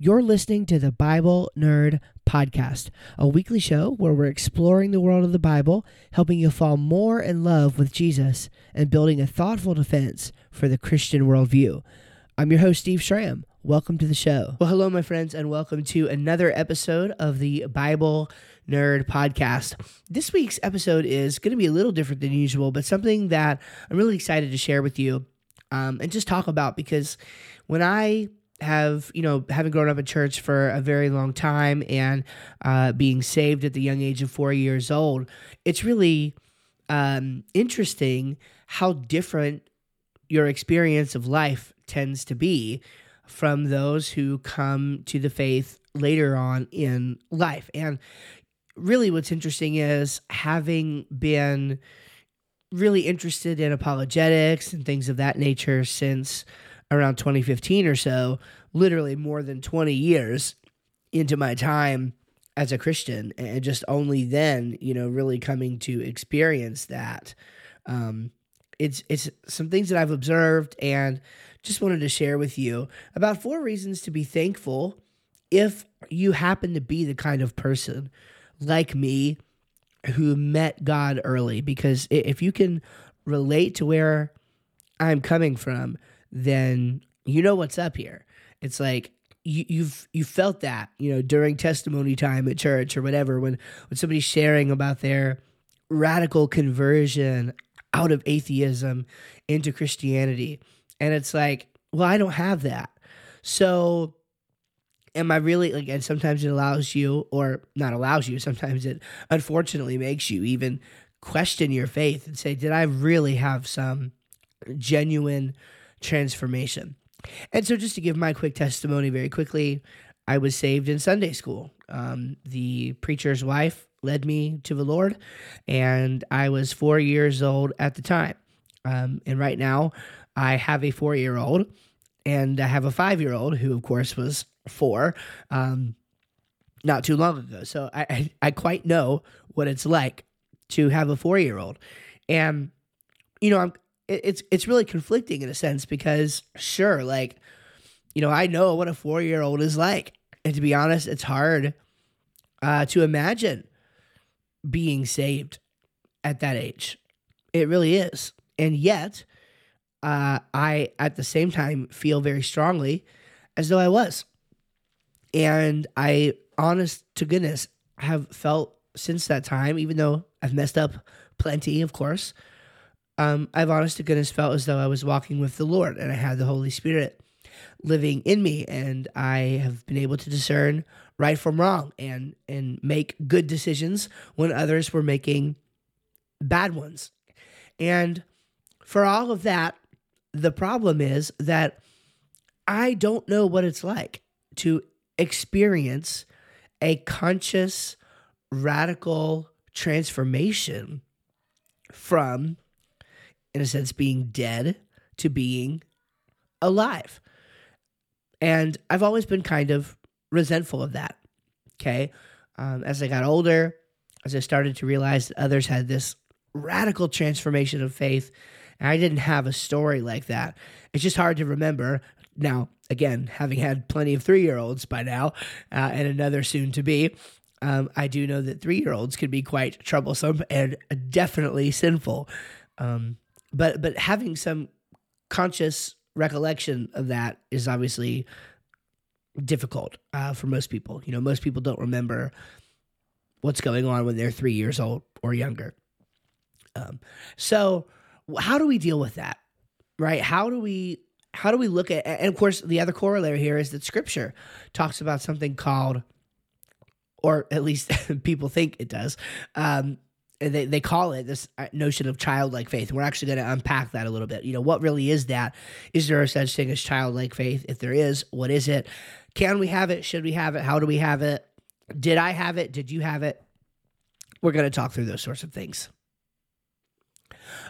You're listening to the Bible Nerd Podcast, a weekly show where we're exploring the world of the Bible, helping you fall more in love with Jesus, and building a thoughtful defense for the Christian worldview. I'm your host, Steve Schramm. Welcome to the show. Well, hello, my friends, and welcome to another episode of the Bible Nerd Podcast. This week's episode is going to be a little different than usual, but something that I'm really excited to share with you um, and just talk about because when I have you know having grown up in church for a very long time and uh, being saved at the young age of four years old it's really um, interesting how different your experience of life tends to be from those who come to the faith later on in life. And really what's interesting is having been really interested in apologetics and things of that nature since around 2015 or so, literally more than 20 years into my time as a Christian, and just only then, you know, really coming to experience that. Um, it's it's some things that I've observed and just wanted to share with you about four reasons to be thankful if you happen to be the kind of person like me who met God early because if you can relate to where I'm coming from, then you know what's up here. It's like you, you've you felt that you know during testimony time at church or whatever when when somebody's sharing about their radical conversion out of atheism into Christianity, and it's like, well, I don't have that, so am I really like? And sometimes it allows you, or not allows you. Sometimes it unfortunately makes you even question your faith and say, did I really have some genuine transformation. And so, just to give my quick testimony very quickly, I was saved in Sunday school. Um, the preacher's wife led me to the Lord, and I was four years old at the time. Um, and right now, I have a four year old, and I have a five year old who, of course, was four um, not too long ago. So I, I, I quite know what it's like to have a four year old. And, you know, I'm, it's it's really conflicting in a sense because sure, like you know, I know what a four year old is like, and to be honest, it's hard uh, to imagine being saved at that age. It really is, and yet uh, I at the same time feel very strongly as though I was, and I, honest to goodness, have felt since that time, even though I've messed up plenty, of course um, I've honest to goodness felt as though I was walking with the Lord and I had the Holy Spirit living in me and I have been able to discern right from wrong and and make good decisions when others were making bad ones. And for all of that, the problem is that I don't know what it's like to experience a conscious radical transformation from in a sense, being dead to being alive. And I've always been kind of resentful of that. Okay. Um, as I got older, as I started to realize that others had this radical transformation of faith, and I didn't have a story like that, it's just hard to remember. Now, again, having had plenty of three year olds by now uh, and another soon to be, um, I do know that three year olds can be quite troublesome and definitely sinful. Um, but but having some conscious recollection of that is obviously difficult uh, for most people. You know, most people don't remember what's going on when they're three years old or younger. Um, so, how do we deal with that? Right? How do we how do we look at? And of course, the other corollary here is that Scripture talks about something called, or at least people think it does, um, they, they call it this uh, notion of childlike faith. We're actually going to unpack that a little bit. You know, what really is that? Is there a such thing as childlike faith? If there is, what is it? Can we have it? Should we have it? How do we have it? Did I have it? Did you have it? We're going to talk through those sorts of things.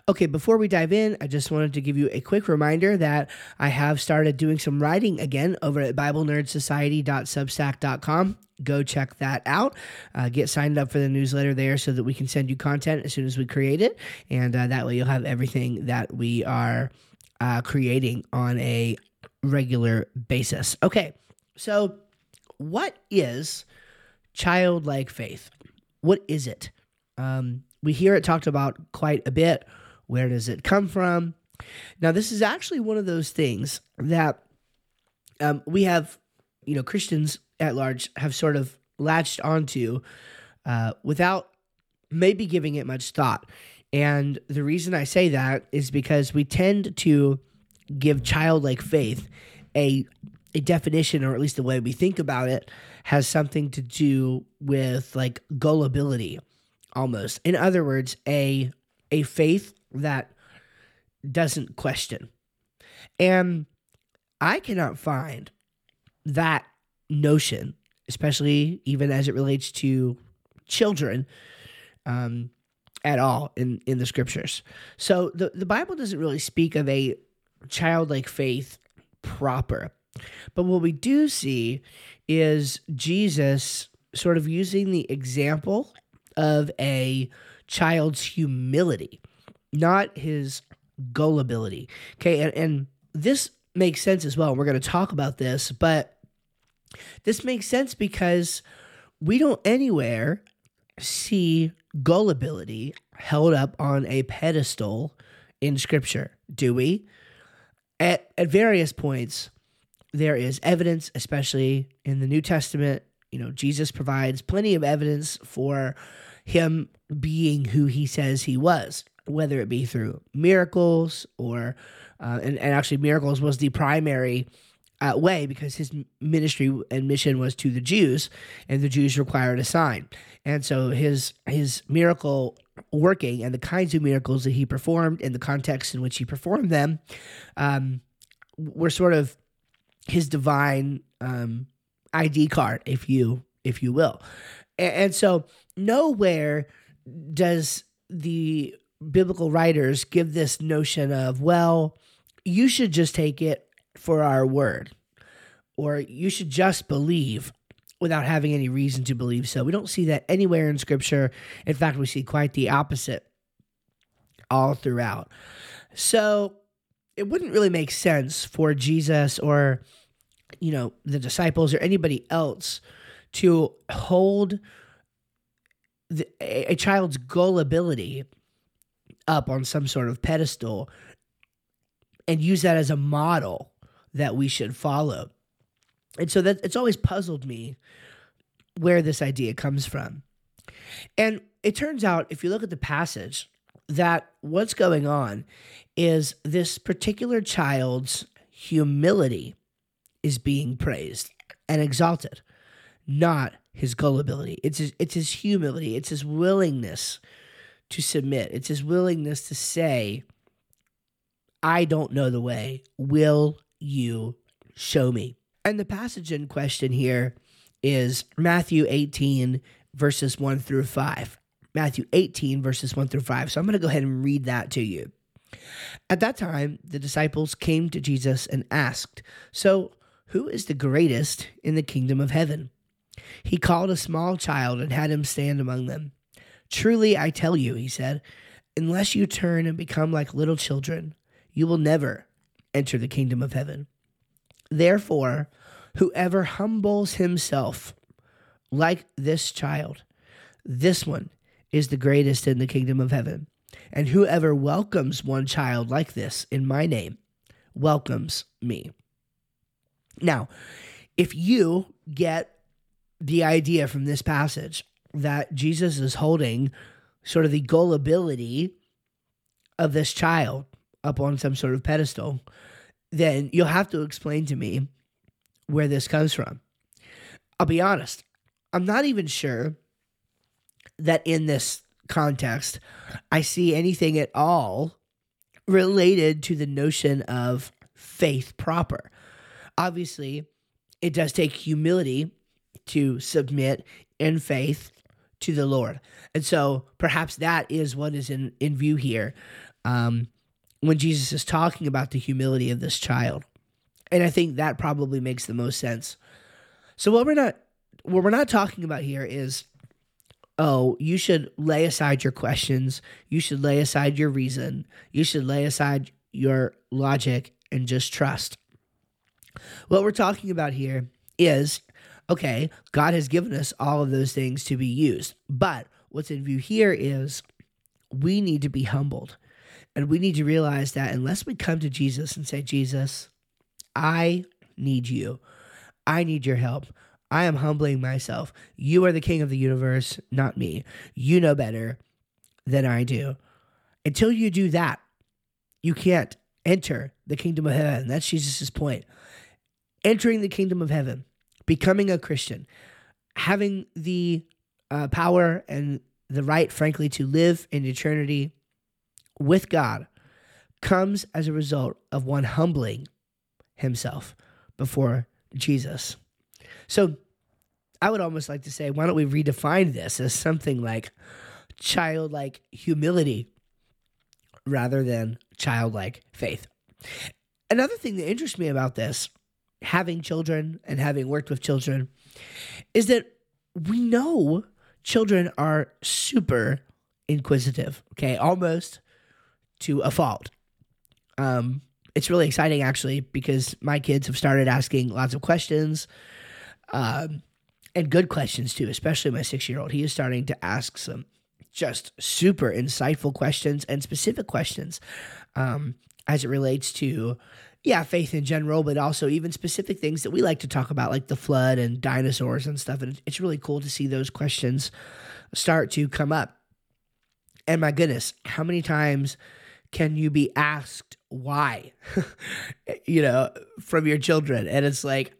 Okay, before we dive in, I just wanted to give you a quick reminder that I have started doing some writing again over at BibleNerdSociety.substack.com. Go check that out. Uh, get signed up for the newsletter there so that we can send you content as soon as we create it. And uh, that way you'll have everything that we are uh, creating on a regular basis. Okay, so what is childlike faith? What is it? Um, we hear it talked about quite a bit. Where does it come from? Now, this is actually one of those things that um, we have, you know, Christians at large have sort of latched onto uh, without maybe giving it much thought. And the reason I say that is because we tend to give childlike faith a a definition, or at least the way we think about it, has something to do with like gullibility, almost. In other words, a a faith that doesn't question. And I cannot find that notion, especially even as it relates to children, um, at all in, in the scriptures. So the, the Bible doesn't really speak of a childlike faith proper. But what we do see is Jesus sort of using the example of a child's humility, not his gullibility. Okay, and, and this makes sense as well. We're going to talk about this, but this makes sense because we don't anywhere see gullibility held up on a pedestal in scripture, do we? At at various points there is evidence, especially in the New Testament, you know, Jesus provides plenty of evidence for him being who he says he was whether it be through miracles or, uh, and, and actually, miracles was the primary uh, way because his ministry and mission was to the Jews, and the Jews required a sign. And so his his miracle working and the kinds of miracles that he performed in the context in which he performed them um, were sort of his divine um, ID card, if you if you will. And, and so nowhere does the biblical writers give this notion of, well, you should just take it for our word, or you should just believe without having any reason to believe so. We don't see that anywhere in scripture. In fact, we see quite the opposite all throughout. So it wouldn't really make sense for Jesus or, you know, the disciples or anybody else to hold the, a, a child's gullibility up on some sort of pedestal and use that as a model that we should follow. And so that it's always puzzled me where this idea comes from. And it turns out if you look at the passage that what's going on is this particular child's humility is being praised and exalted, not his gullibility. It's his, it's his humility, it's his willingness to submit. It's his willingness to say, I don't know the way. Will you show me? And the passage in question here is Matthew 18, verses 1 through 5. Matthew 18, verses 1 through 5. So I'm going to go ahead and read that to you. At that time, the disciples came to Jesus and asked, So, who is the greatest in the kingdom of heaven? He called a small child and had him stand among them. Truly, I tell you, he said, unless you turn and become like little children, you will never enter the kingdom of heaven. Therefore, whoever humbles himself like this child, this one is the greatest in the kingdom of heaven. And whoever welcomes one child like this in my name welcomes me. Now, if you get the idea from this passage that Jesus is holding sort of the gullibility of this child up on some sort of pedestal, then you'll have to explain to me where this comes from. I'll be honest, I'm not even sure that in this context I see anything at all related to the notion of faith proper. Obviously, it does take humility to submit in faith to the Lord. And so perhaps that is what is in, in view here um, when Jesus is talking about the humility of this child. And I think that probably makes the most sense. So what we're not what we're not talking about here is oh, you should lay aside your questions, you should lay aside your reason, you should lay aside your logic and just trust. What we're talking about here is okay, God has given us all of those things to be used. But what's in view here is we need to be humbled. And we need to realize that unless we come to Jesus and say, Jesus, I need you, I need your help. I am humbling myself. You are the king of the universe, not me. You know better than I do. Until you do that, you can't enter the kingdom of heaven. That's Jesus' point. Entering the kingdom of heaven, becoming a Christian, having the uh, power and the right, frankly, to live in eternity with God comes as a result of one humbling himself before Jesus. So I would almost like to say, why don't we redefine this as something like childlike humility rather than childlike faith? Another thing that interests me about this, having children and having worked with children, is that we know children are super inquisitive, okay, almost to a fault. Um, it's really exciting actually because my kids have started asking lots of questions um, and good questions too, especially my six year old. He is starting to ask some just super insightful questions and specific questions um, as it relates to, yeah, faith in general, but also even specific things that we like to talk about, like the flood and dinosaurs and stuff. And it's really cool to see those questions start to come up. And my goodness, how many times can you be asked why, you know, from your children? And it's like,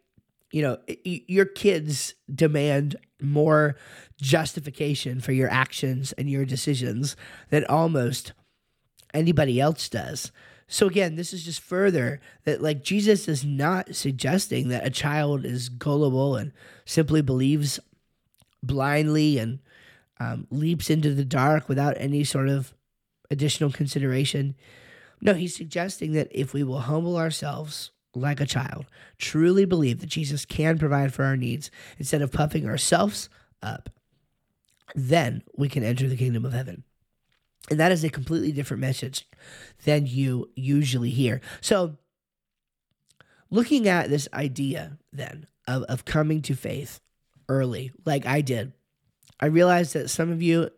you know, your kids demand more justification for your actions and your decisions than almost anybody else does. So again, this is just further that like Jesus is not suggesting that a child is gullible and simply believes blindly and um, leaps into the dark without any sort of additional consideration. No, he's suggesting that if we will humble ourselves like a child, truly believe that Jesus can provide for our needs instead of puffing ourselves up, then we can enter the kingdom of heaven. And that is a completely different message than you usually hear. So, looking at this idea then of, of coming to faith early, like I did, I realized that some of you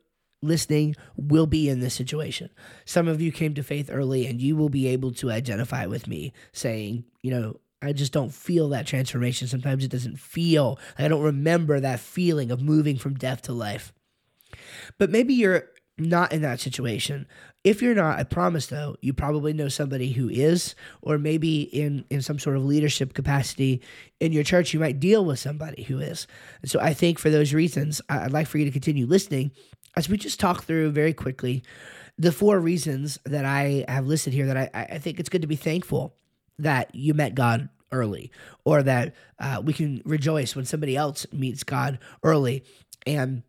listening will be in this situation. Some of you came to faith early and you will be able to identify with me saying, you know, I just don't feel that transformation. Sometimes it doesn't feel, I don't remember that feeling of moving from death to life. But maybe you're not in that situation. If you're not, I promise though, you probably know somebody who is, or maybe in in some sort of leadership capacity in your church, you might deal with somebody who is. And so I think for those reasons, I'd like for you to continue listening as we just talk through very quickly the four reasons that I have listed here that I, I think it's good to be thankful that you met God early, or that uh, we can rejoice when somebody else meets God early. And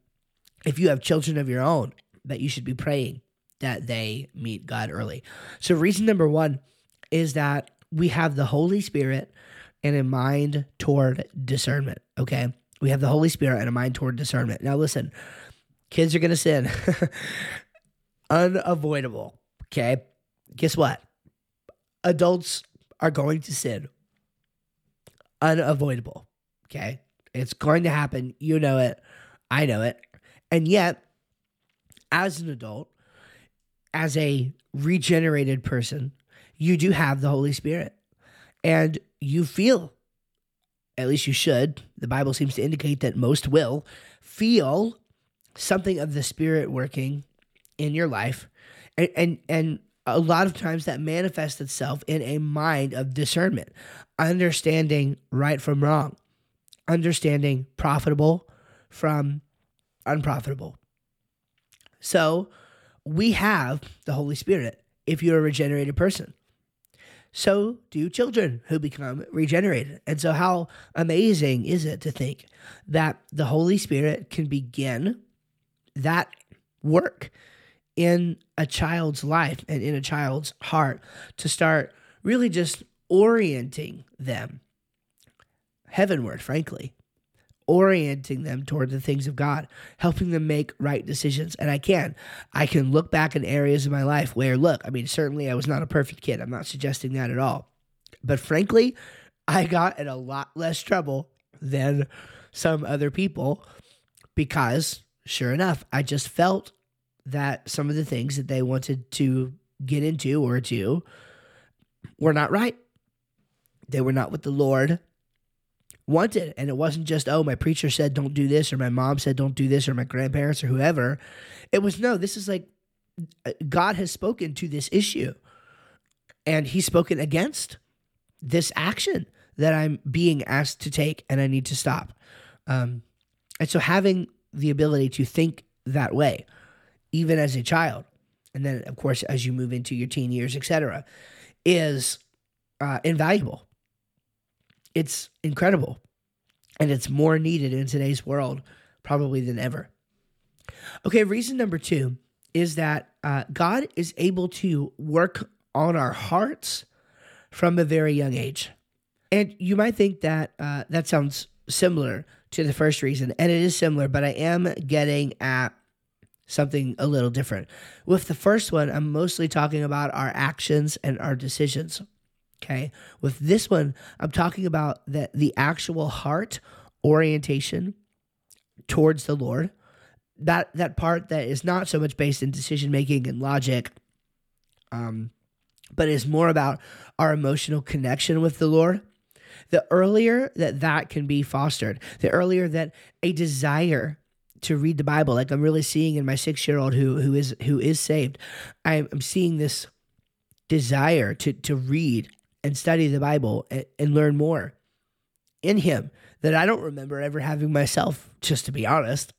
if you have children of your own, that you should be praying that they meet God early. So, reason number one is that we have the Holy Spirit and a mind toward discernment. Okay. We have the Holy Spirit and a mind toward discernment. Now, listen, kids are going to sin. Unavoidable. Okay. Guess what? Adults are going to sin. Unavoidable. Okay. It's going to happen. You know it. I know it. And yet, as an adult, as a regenerated person, you do have the Holy Spirit. And you feel, at least you should, the Bible seems to indicate that most will, feel something of the Spirit working in your life. And, and, and a lot of times that manifests itself in a mind of discernment, understanding right from wrong, understanding profitable from unprofitable. So we have the Holy Spirit if you're a regenerated person. So do children who become regenerated. And so, how amazing is it to think that the Holy Spirit can begin that work in a child's life and in a child's heart to start really just orienting them heavenward, frankly, orienting them toward the things of God, helping them make right decisions. And I can. I can look back in areas of my life where, look, I mean, certainly I was not a perfect kid. I'm not suggesting that at all. But frankly, I got in a lot less trouble than some other people because, sure enough, I just felt that some of the things that they wanted to get into or do were not right. They were not what the Lord wanted. And it wasn't just, oh, my preacher said don't do this, or my mom said don't do this, or my grandparents or whoever. It was, no, this is like uh, God has spoken to this issue and he's spoken against this action that I'm being asked to take and I need to stop. Um, and so having the ability to think that way, even as a child, and then of course as you move into your teen years, etc., is uh, invaluable. It's incredible, and it's more needed in today's world probably than ever. Okay, reason number two is that uh, God is able to work on our hearts from a very young age. And you might think that uh, that sounds similar to the first reason, and it is similar, but I am getting at something a little different. With the first one, I'm mostly talking about our actions and our decisions. Okay. With this one, I'm talking about that the actual heart orientation towards the Lord. That that part that is not so much based in decision making and logic, um, but is more about our emotional connection with the Lord. The earlier that that can be fostered, the earlier that a desire to read the Bible, like I'm really seeing in my six year old who who is who is saved, I'm, seeing this desire to to read and study the Bible and, and learn more in Him that I don't remember ever having myself. Just to be honest,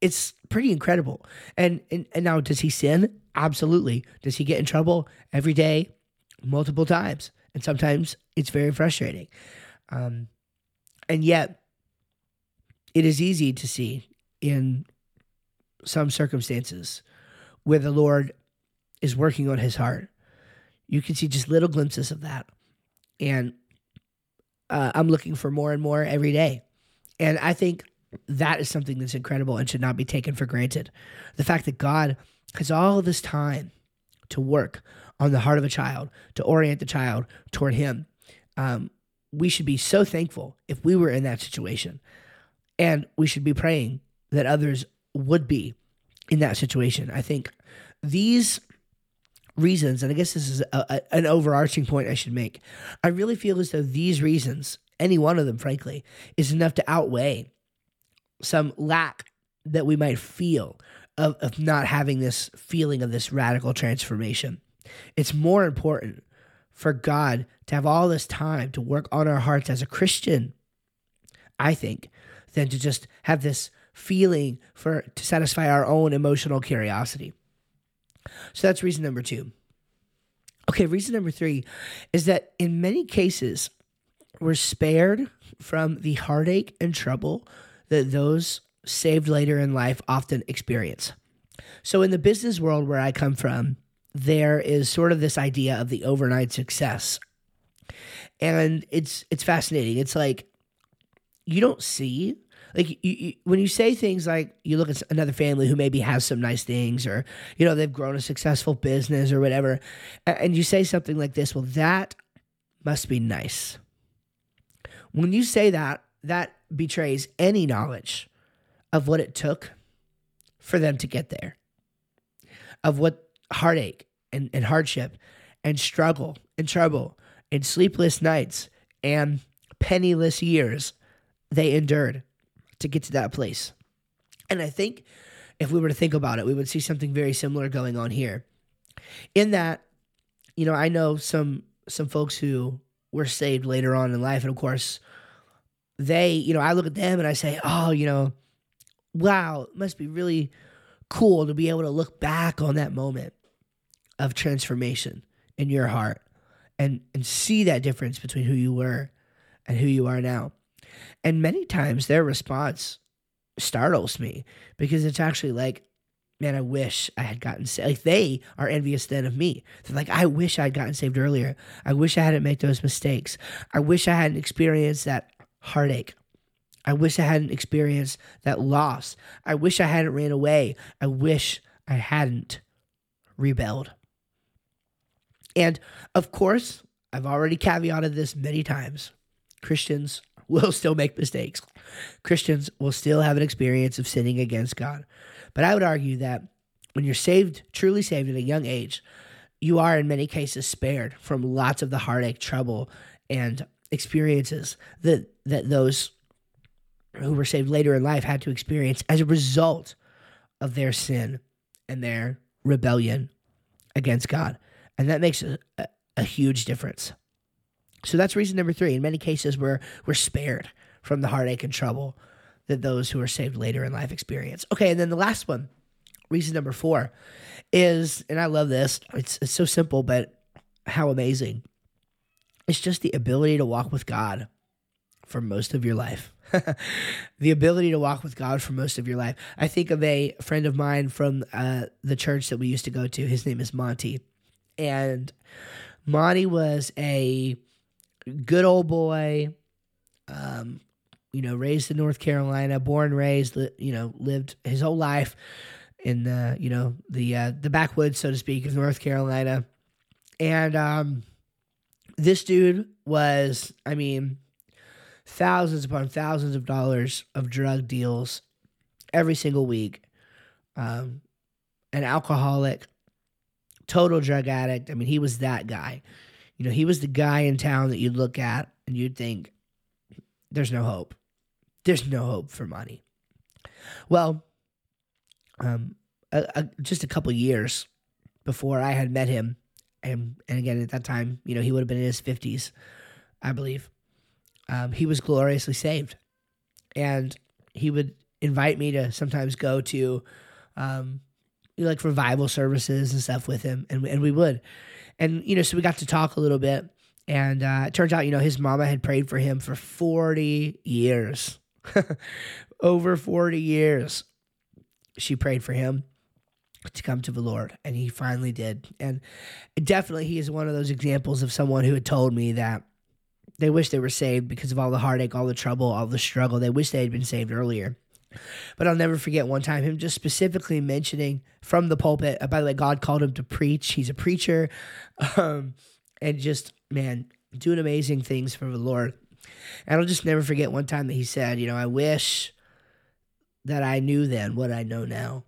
it's pretty incredible. And and, and now, does he sin? Absolutely. Does he get in trouble every day, multiple times? And sometimes it's very frustrating. Um, and yet, it is easy to see in some circumstances where the Lord is working on his heart. You can see just little glimpses of that. And uh, I'm looking for more and more every day. And I think that is something that's incredible and should not be taken for granted. The fact that God has all this time to work on the heart of a child, to orient the child toward Him. Um, we should be so thankful if we were in that situation. And we should be praying that others would be in that situation. I think these reasons, and I guess this is a, a, an overarching point I should make, I really feel as though these reasons, any one of them, frankly, is enough to outweigh some lack that we might feel of, of not having this feeling of this radical transformation. It's more important for God to have all this time to work on our hearts as a Christian, I think, than to just have this feeling for to satisfy our own emotional curiosity. So that's reason number two. Okay, reason number three is that in many cases, we're spared from the heartache and trouble that those saved later in life often experience. So, in the business world where I come from, there is sort of this idea of the overnight success. And it's it's fascinating. It's like you don't see like you, you, when you say things like you look at another family who maybe has some nice things or you know they've grown a successful business or whatever and you say something like this well that must be nice. When you say that that betrays any knowledge of what it took for them to get there of what heartache and, and hardship and struggle and trouble and sleepless nights and penniless years they endured to get to that place. And I think if we were to think about it, we would see something very similar going on here. In that, you know, I know some some folks who were saved later on in life, and of course, they, you know, I look at them and I say, oh, you know, wow, it must be really cool to be able to look back on that moment of transformation in your heart and and see that difference between who you were and who you are now. And many times their response startles me because it's actually like, man, I wish I had gotten saved. Like they are envious then of me. They're like, I wish I had gotten saved earlier. I wish I hadn't made those mistakes. I wish I hadn't experienced that heartache. I wish I hadn't experienced that loss. I wish I hadn't ran away. I wish I hadn't rebelled. And of course, I've already caveated this many times. Christians will still make mistakes. Christians will still have an experience of sinning against God. But I would argue that when you're saved, truly saved at a young age, you are in many cases spared from lots of the heartache, trouble, and experiences that that those who were saved later in life had to experience as a result of their sin and their rebellion against God. And that makes a, a, a huge difference. So that's reason number three. In many cases, we're, we're spared from the heartache and trouble that those who are saved later in life experience. Okay, and then the last one, reason number four, is, and I love this, it's, it's so simple, but how amazing. It's just the ability to walk with God for most of your life. the ability to walk with God for most of your life. I think of a friend of mine from uh, the church that we used to go to. His name is Monty. And Monty was a good old boy, um, you know, raised in North Carolina, born, raised, you know, lived his whole life in the, you know, the uh, the backwoods, so to speak, of North Carolina. And um, this dude was, I mean, thousands upon thousands of dollars of drug deals every single week. Um, an alcoholic, total drug addict. I mean, he was that guy. You know, he was the guy in town that you'd look at and you'd think, there's no hope. There's no hope for Monty. Well, um, a, a, just a couple years before I had met him, and, and again at that time, you know, he would have been in his 50s, I believe um, he was gloriously saved. And he would invite me to sometimes go to um, like revival services and stuff with him, and, and we would. And, you know, so we got to talk a little bit. And uh, it turns out, you know, his mama had prayed for him for 40 years. Over 40 years. She prayed for him to come to the Lord, and he finally did. And definitely, he is one of those examples of someone who had told me that they wish they were saved because of all the heartache, all the trouble, all the struggle. They wish they had been saved earlier. But I'll never forget one time him just specifically mentioning from the pulpit. Uh, by the way, God called him to preach. He's a preacher, um, and just man, doing amazing things for the Lord. And I'll just never forget one time that he said, "You know, I wish that I knew then what I know now.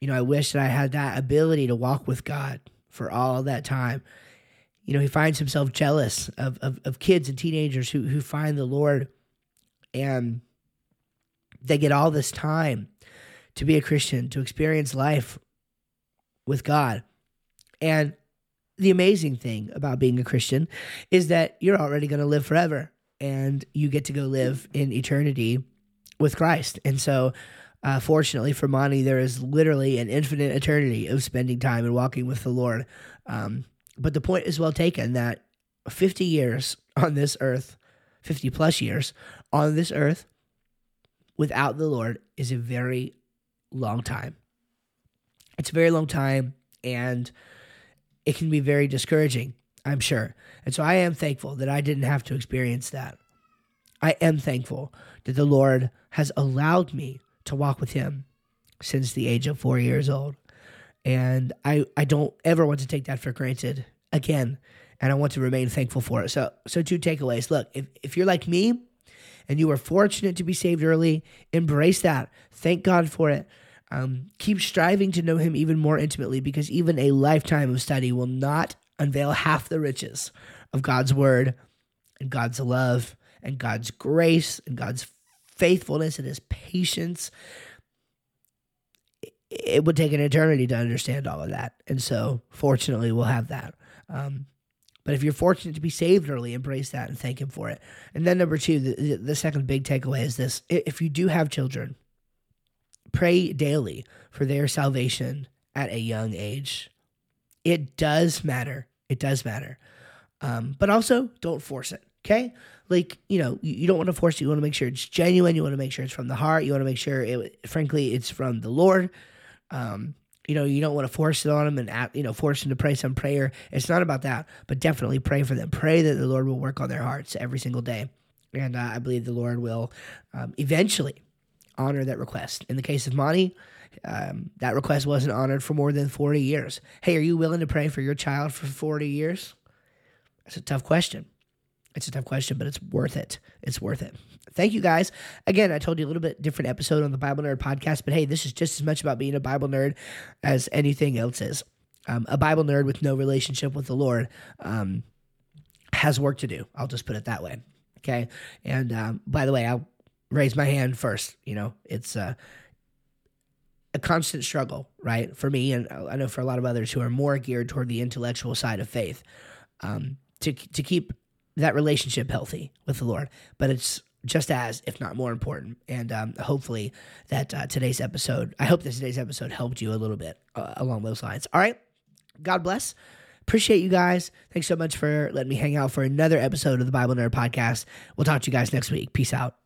You know, I wish that I had that ability to walk with God for all that time." you know, he finds himself jealous of, of, of kids and teenagers who, who find the Lord and they get all this time to be a Christian, to experience life with God. And the amazing thing about being a Christian is that you're already going to live forever and you get to go live in eternity with Christ. And so, uh, fortunately for Monty, there is literally an infinite eternity of spending time and walking with the Lord. Um, but the point is well taken that 50 years on this earth, 50 plus years on this earth without the Lord is a very long time. It's a very long time and it can be very discouraging, I'm sure. And so I am thankful that I didn't have to experience that. I am thankful that the Lord has allowed me to walk with Him since the age of four years old. And I, I don't ever want to take that for granted again. And I want to remain thankful for it. So, so two takeaways. Look, if, if you're like me and you were fortunate to be saved early, embrace that. Thank God for it. Um, keep striving to know Him even more intimately because even a lifetime of study will not unveil half the riches of God's Word and God's love and God's grace and God's faithfulness and His patience it would take an eternity to understand all of that. And so, fortunately, we'll have that. Um, but if you're fortunate to be saved early, embrace that and thank Him for it. And then, number two, the, the second big takeaway is this if you do have children, pray daily for their salvation at a young age. It does matter. It does matter. Um, but also, don't force it. Okay? Like, you know, you, you don't want to force it. You want to make sure it's genuine. You want to make sure it's from the heart. You want to make sure, it, frankly, it's from the Lord. Um, you know, you don't want to force it on them and you know force them to pray some prayer. It's not about that, but definitely pray for them. Pray that the Lord will work on their hearts every single day, and uh, I believe the Lord will um, eventually honor that request. In the case of Monty, um, that request wasn't honored for more than forty years. Hey, are you willing to pray for your child for forty years? That's a tough question. It's a tough question, but it's worth it. It's worth it. Thank you guys. Again, I told you a little bit different episode on the Bible Nerd podcast, but hey, this is just as much about being a Bible nerd as anything else is. Um, a Bible nerd with no relationship with the Lord um, has work to do. I'll just put it that way. Okay. And um, by the way, I'll raise my hand first. You know, it's uh, a constant struggle, right? For me, and I know for a lot of others who are more geared toward the intellectual side of faith, um, to to keep that relationship healthy with the Lord. But it's just as, if not more important. And um, hopefully, that uh, today's episode, I hope that today's episode helped you a little bit uh, along those lines. All right. God bless. Appreciate you guys. Thanks so much for letting me hang out for another episode of the Bible Nerd Podcast. We'll talk to you guys next week. Peace out.